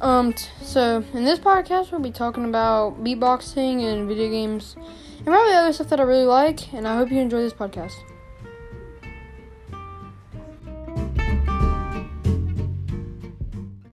Um, so in this podcast, we'll be talking about beatboxing and video games and probably other stuff that I really like. And I hope you enjoy this podcast.